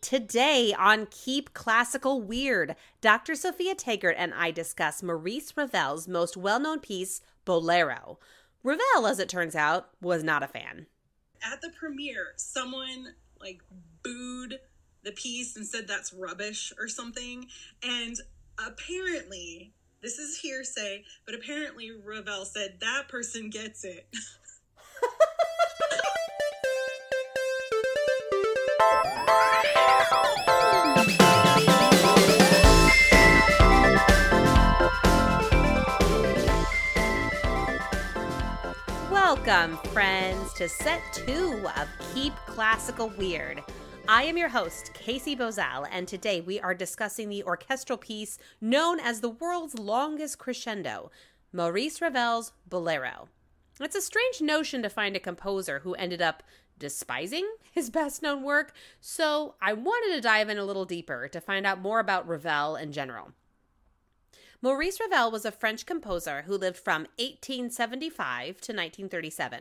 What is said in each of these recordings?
Today on Keep Classical Weird, Dr. Sophia Taggart and I discuss Maurice Ravel's most well known piece, Bolero. Ravel, as it turns out, was not a fan. At the premiere, someone like booed the piece and said that's rubbish or something. And apparently, this is hearsay, but apparently Ravel said that person gets it. Welcome, friends, to set two of Keep Classical Weird. I am your host, Casey Bozal, and today we are discussing the orchestral piece known as the world's longest crescendo, Maurice Ravel's Bolero. It's a strange notion to find a composer who ended up despising his best known work, so I wanted to dive in a little deeper to find out more about Ravel in general. Maurice Ravel was a French composer who lived from 1875 to 1937.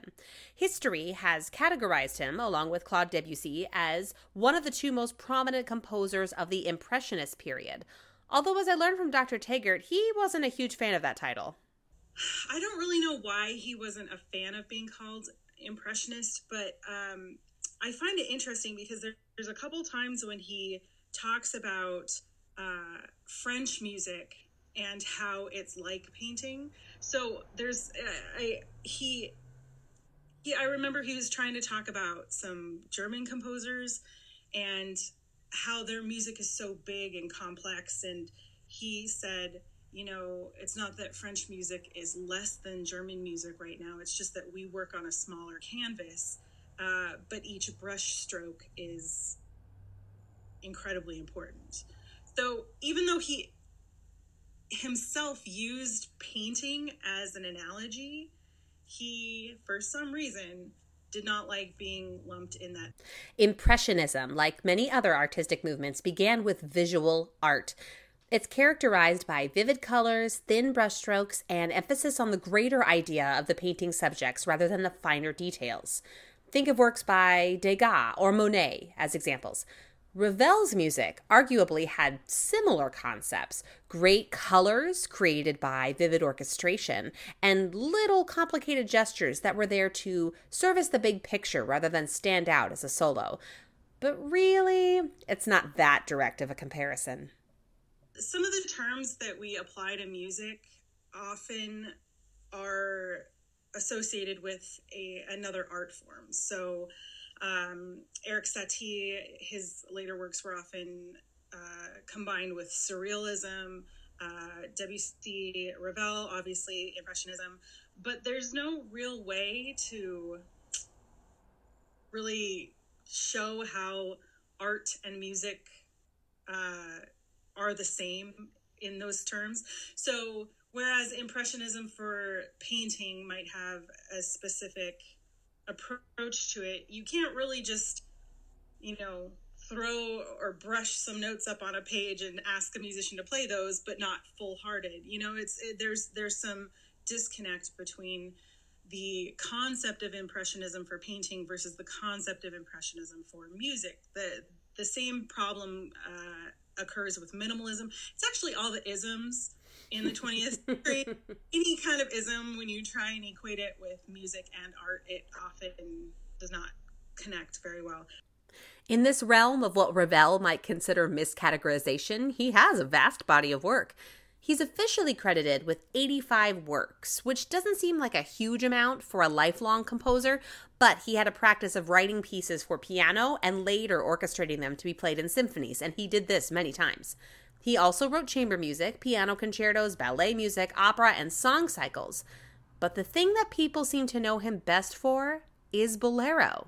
History has categorized him, along with Claude Debussy, as one of the two most prominent composers of the Impressionist period. Although, as I learned from Dr. Taggart, he wasn't a huge fan of that title. I don't really know why he wasn't a fan of being called Impressionist, but um, I find it interesting because there, there's a couple times when he talks about uh, French music and how it's like painting. So there's uh, I he he I remember he was trying to talk about some German composers and how their music is so big and complex. And he said you know it's not that french music is less than german music right now. It's just that we work on a smaller canvas uh, but each brush stroke is incredibly important. So even though he himself used painting as an analogy, he, for some reason, did not like being lumped in that. Impressionism, like many other artistic movements, began with visual art. It's characterized by vivid colors, thin brushstrokes, and emphasis on the greater idea of the painting subjects rather than the finer details. Think of works by Degas or Monet as examples. Ravel's music arguably had similar concepts great colors created by vivid orchestration, and little complicated gestures that were there to service the big picture rather than stand out as a solo. But really, it's not that direct of a comparison. Some of the terms that we apply to music often are associated with a, another art form. So, um, Erik Satie, his later works were often uh, combined with surrealism. Uh, Debussy, Ravel, obviously Impressionism, but there's no real way to really show how art and music uh, are the same in those terms. So, whereas Impressionism for painting might have a specific approach to it, you can't really just, you know, throw or brush some notes up on a page and ask a musician to play those, but not full hearted. You know, it's it, there's there's some disconnect between the concept of impressionism for painting versus the concept of impressionism for music. The the same problem uh, occurs with minimalism. It's actually all the isms in the 20th century. Any kind of ism, when you try and equate it with music and art, it often does not connect very well. In this realm of what Ravel might consider miscategorization, he has a vast body of work. He's officially credited with 85 works, which doesn't seem like a huge amount for a lifelong composer, but he had a practice of writing pieces for piano and later orchestrating them to be played in symphonies, and he did this many times. He also wrote chamber music, piano concertos, ballet music, opera, and song cycles. But the thing that people seem to know him best for is Bolero.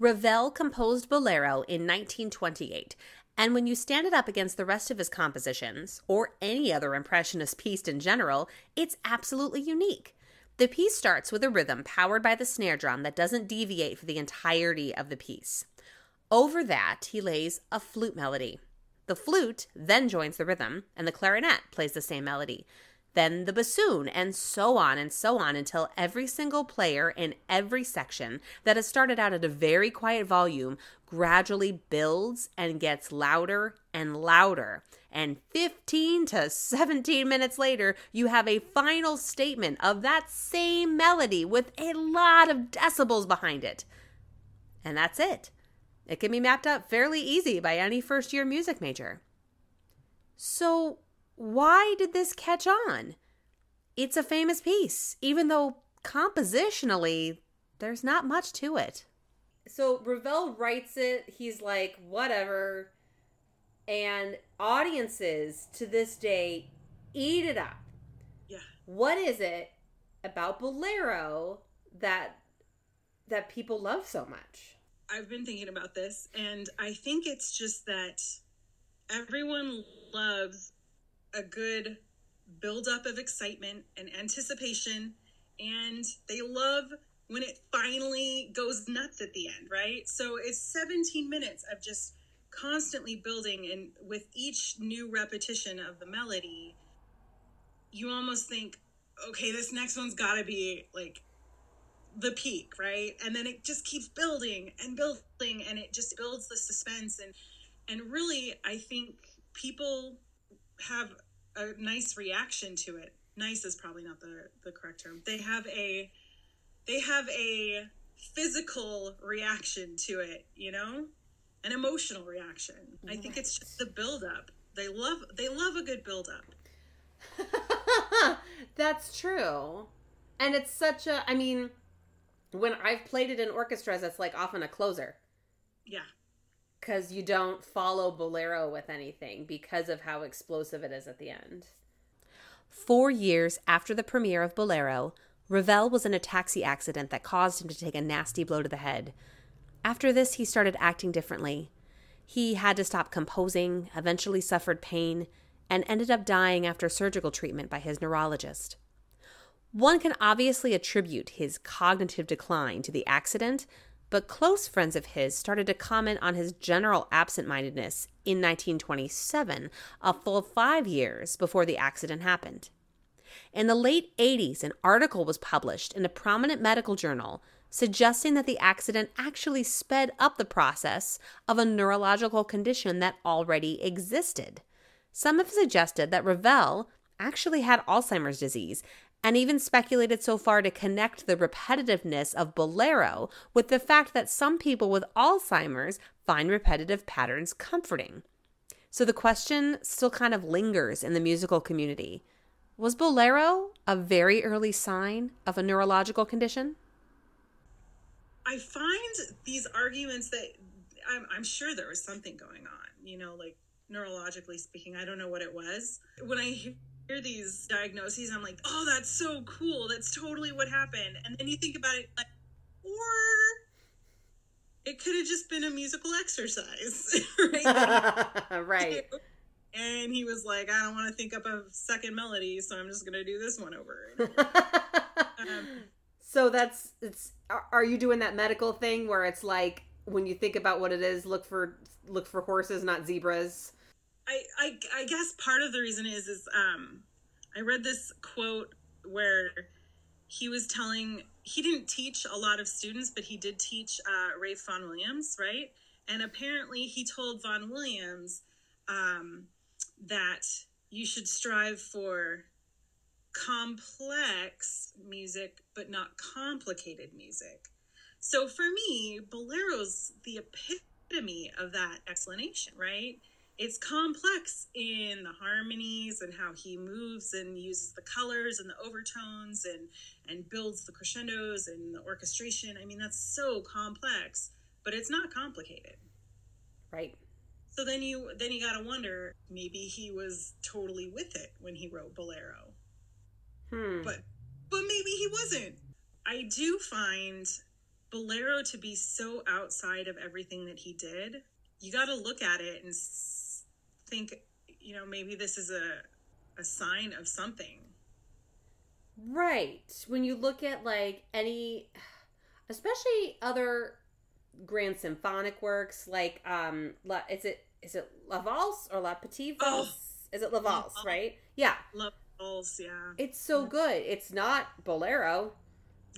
Ravel composed Bolero in 1928, and when you stand it up against the rest of his compositions, or any other Impressionist piece in general, it's absolutely unique. The piece starts with a rhythm powered by the snare drum that doesn't deviate for the entirety of the piece. Over that, he lays a flute melody. The flute then joins the rhythm, and the clarinet plays the same melody. then the bassoon, and so on and so on until every single player in every section that has started out at a very quiet volume gradually builds and gets louder and louder. And 15 to 17 minutes later, you have a final statement of that same melody with a lot of decibels behind it. And that's it. It can be mapped out fairly easy by any first year music major. So, why did this catch on? It's a famous piece, even though compositionally, there's not much to it. So, Ravel writes it, he's like, whatever. And audiences to this day eat it up. Yeah. What is it about Bolero that that people love so much? I've been thinking about this, and I think it's just that everyone loves a good buildup of excitement and anticipation, and they love when it finally goes nuts at the end, right? So it's 17 minutes of just constantly building, and with each new repetition of the melody, you almost think, okay, this next one's got to be like the peak, right? And then it just keeps building and building, and it just builds the suspense and and really, I think people have a nice reaction to it. Nice is probably not the the correct term. They have a they have a physical reaction to it, you know? An emotional reaction. I think it's just the build up. They love they love a good build up. That's true. And it's such a I mean when I've played it in orchestras it's like often a closer Yeah. because you don't follow bolero with anything because of how explosive it is at the end. Four years after the premiere of Bolero, Ravel was in a taxi accident that caused him to take a nasty blow to the head. After this, he started acting differently. He had to stop composing, eventually suffered pain, and ended up dying after surgical treatment by his neurologist. One can obviously attribute his cognitive decline to the accident, but close friends of his started to comment on his general absent mindedness in 1927, a full five years before the accident happened. In the late 80s, an article was published in a prominent medical journal suggesting that the accident actually sped up the process of a neurological condition that already existed. Some have suggested that Ravel actually had Alzheimer's disease and even speculated so far to connect the repetitiveness of bolero with the fact that some people with Alzheimer's find repetitive patterns comforting. So the question still kind of lingers in the musical community. Was bolero a very early sign of a neurological condition? I find these arguments that I'm, I'm sure there was something going on, you know, like neurologically speaking. I don't know what it was. When I hear these diagnoses, I'm like, oh, that's so cool. That's totally what happened. And then you think about it, like, or it could have just been a musical exercise, right? right. And he was like, I don't want to think up a second melody, so I'm just going to do this one over. um, so that's it's are, are you doing that medical thing where it's like when you think about what it is look for look for horses not zebras I, I I guess part of the reason is is um I read this quote where he was telling he didn't teach a lot of students but he did teach uh, Vaughan Williams right? And apparently he told Vaughan Williams um, that you should strive for complex music but not complicated music. So for me bolero's the epitome of that explanation right it's complex in the harmonies and how he moves and uses the colors and the overtones and and builds the crescendos and the orchestration. I mean that's so complex but it's not complicated. Right. So then you then you got to wonder maybe he was totally with it when he wrote bolero. Hmm. but but maybe he wasn't. I do find bolero to be so outside of everything that he did. You got to look at it and think, you know, maybe this is a a sign of something. Right. When you look at like any especially other grand symphonic works like um La, is it is it La Valse or La Petite Valse? Oh, is it La Valse, right? Yeah. La Valse, yeah. It's so good. It's not bolero.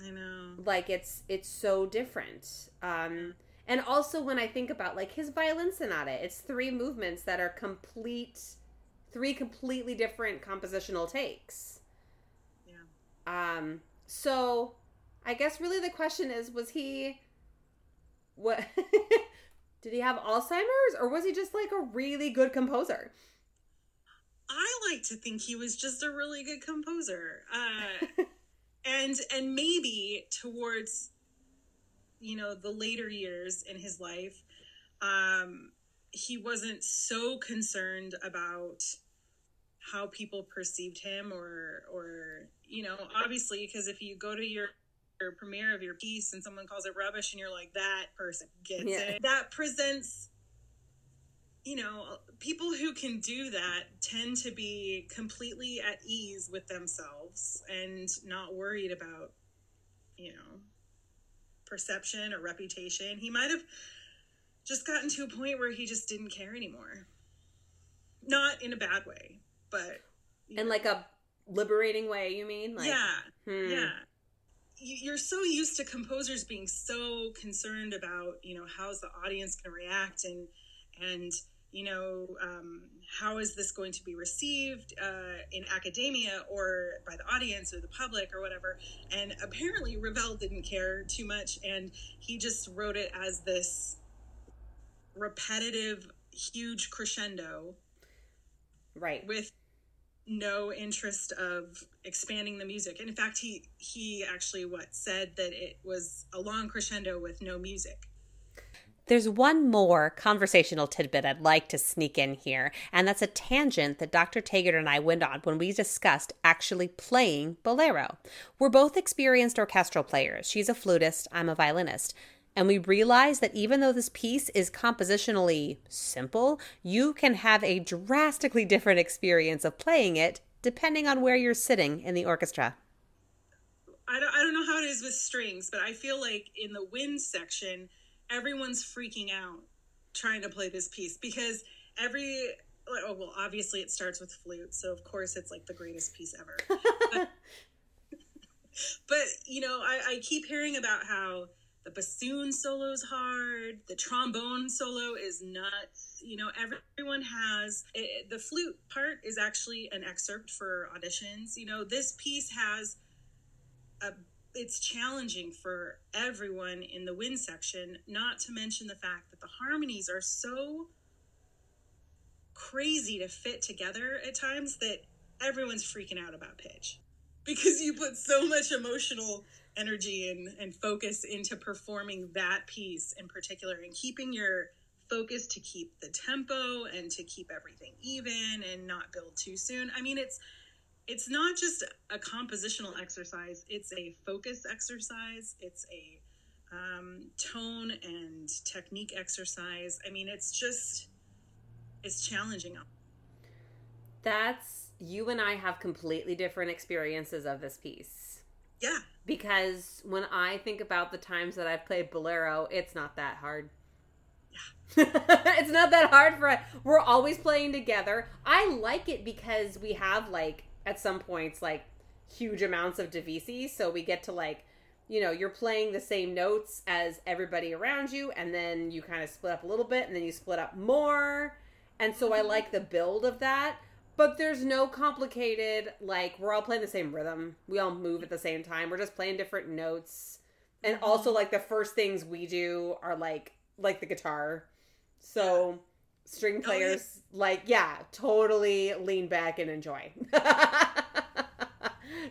I know. Like it's it's so different. Um and also when I think about like his violin sonata, it's three movements that are complete three completely different compositional takes. Yeah. Um so I guess really the question is was he what did he have Alzheimer's or was he just like a really good composer? I like to think he was just a really good composer. Uh and and maybe towards you know the later years in his life um he wasn't so concerned about how people perceived him or or you know obviously because if you go to your, your premiere of your piece and someone calls it rubbish and you're like that person gets yeah. it that presents you know people who can do that tend to be completely at ease with themselves and not worried about you know perception or reputation he might have just gotten to a point where he just didn't care anymore not in a bad way but in know. like a liberating way you mean like yeah hmm. yeah you're so used to composers being so concerned about you know how's the audience going to react and and you know um, how is this going to be received uh, in academia or by the audience or the public or whatever. And apparently ravel didn't care too much and he just wrote it as this repetitive huge crescendo right. with no interest of expanding the music. And in fact he he actually what said that it was a long crescendo with no music there's one more conversational tidbit I'd like to sneak in here, and that's a tangent that Dr. Taggart and I went on when we discussed actually playing bolero. We're both experienced orchestral players. She's a flutist, I'm a violinist. And we realized that even though this piece is compositionally simple, you can have a drastically different experience of playing it depending on where you're sitting in the orchestra. I don't, I don't know how it is with strings, but I feel like in the wind section, everyone's freaking out trying to play this piece because every oh well obviously it starts with flute so of course it's like the greatest piece ever. But, but, you know I, I keep hearing about how the bassoon solo's hard the trombone solo is nuts you know everyone has it, the flute part is actually an excerpt for auditions you know this piece has a it's challenging for everyone in the wind section, not to mention the fact that the harmonies are so crazy to fit together at times that everyone's freaking out about pitch because you put so much emotional energy and, and focus into performing that piece in particular and keeping your focus to keep the tempo and to keep everything even and not build too soon. I mean, it's it's not just a compositional exercise it's a focus exercise it's a um, tone and technique exercise. I mean it's just it's challenging. That's you and i have completely different experiences of this piece. Yeah. Because when i think about the times that i've played bolero it's not that hard. Yeah. it's not that hard for us. we're always playing together. I like it because we have like at some points like huge amounts of divisi so we get to like you know you're playing the same notes as everybody around you and then you kind of split up a little bit and then you split up more. And so i like the build of that but there's no complicated like we're all playing the same rhythm. We all move at the same time. We're just playing different notes. And mm-hmm. also like the first things we do are like like the guitar. So string players oh, yeah. like yeah totally lean back and enjoy.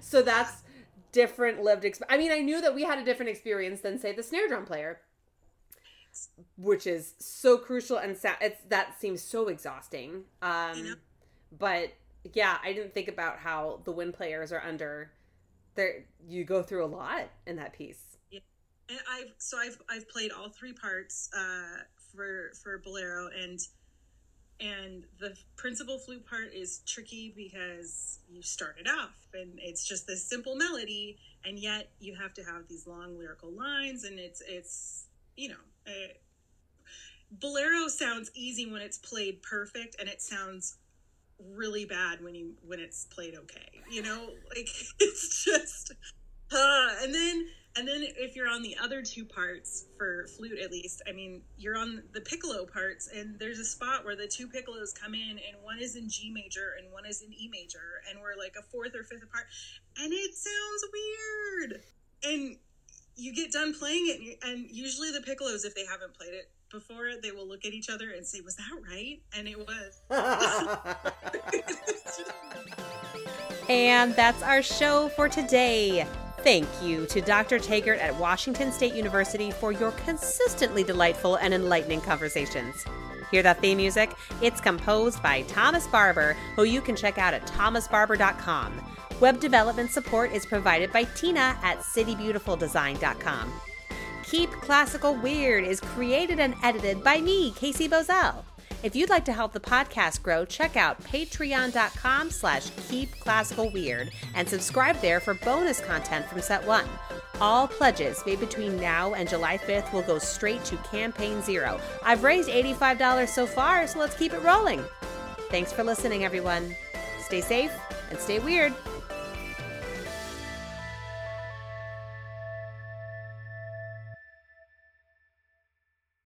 So that's different lived exp- i mean i knew that we had a different experience than say the snare drum player which is so crucial and sa- it's that seems so exhausting. Um but yeah i didn't think about how the wind players are under there you go through a lot in that piece. Yeah. And i've so i've i've played all three parts uh for for bolero and and the principal flute part is tricky because you start it off and it's just this simple melody and yet you have to have these long lyrical lines and it's it's you know it, bolero sounds easy when it's played perfect and it sounds really bad when you when it's played okay. You know, like it's just uh, and then and then if you're on the other two parts for flute at least, I mean, you're on the piccolo parts and there's a spot where the two piccolos come in and one is in G major and one is in E major and we're like a fourth or fifth apart and it sounds weird. And you get done playing it and, you, and usually the piccolos if they haven't played it before they will look at each other and say was that right? And it was. And that's our show for today Thank you to Dr. Taggart at Washington State University for your consistently delightful and enlightening conversations. Hear that theme music? It's composed by Thomas Barber, who you can check out at thomasbarber.com. Web development support is provided by Tina at citybeautifuldesign.com. Keep Classical Weird is created and edited by me, Casey Bozell. If you'd like to help the podcast grow, check out patreon.com slash keepclassicalweird and subscribe there for bonus content from Set 1. All pledges made between now and July 5th will go straight to Campaign Zero. I've raised $85 so far, so let's keep it rolling. Thanks for listening, everyone. Stay safe and stay weird.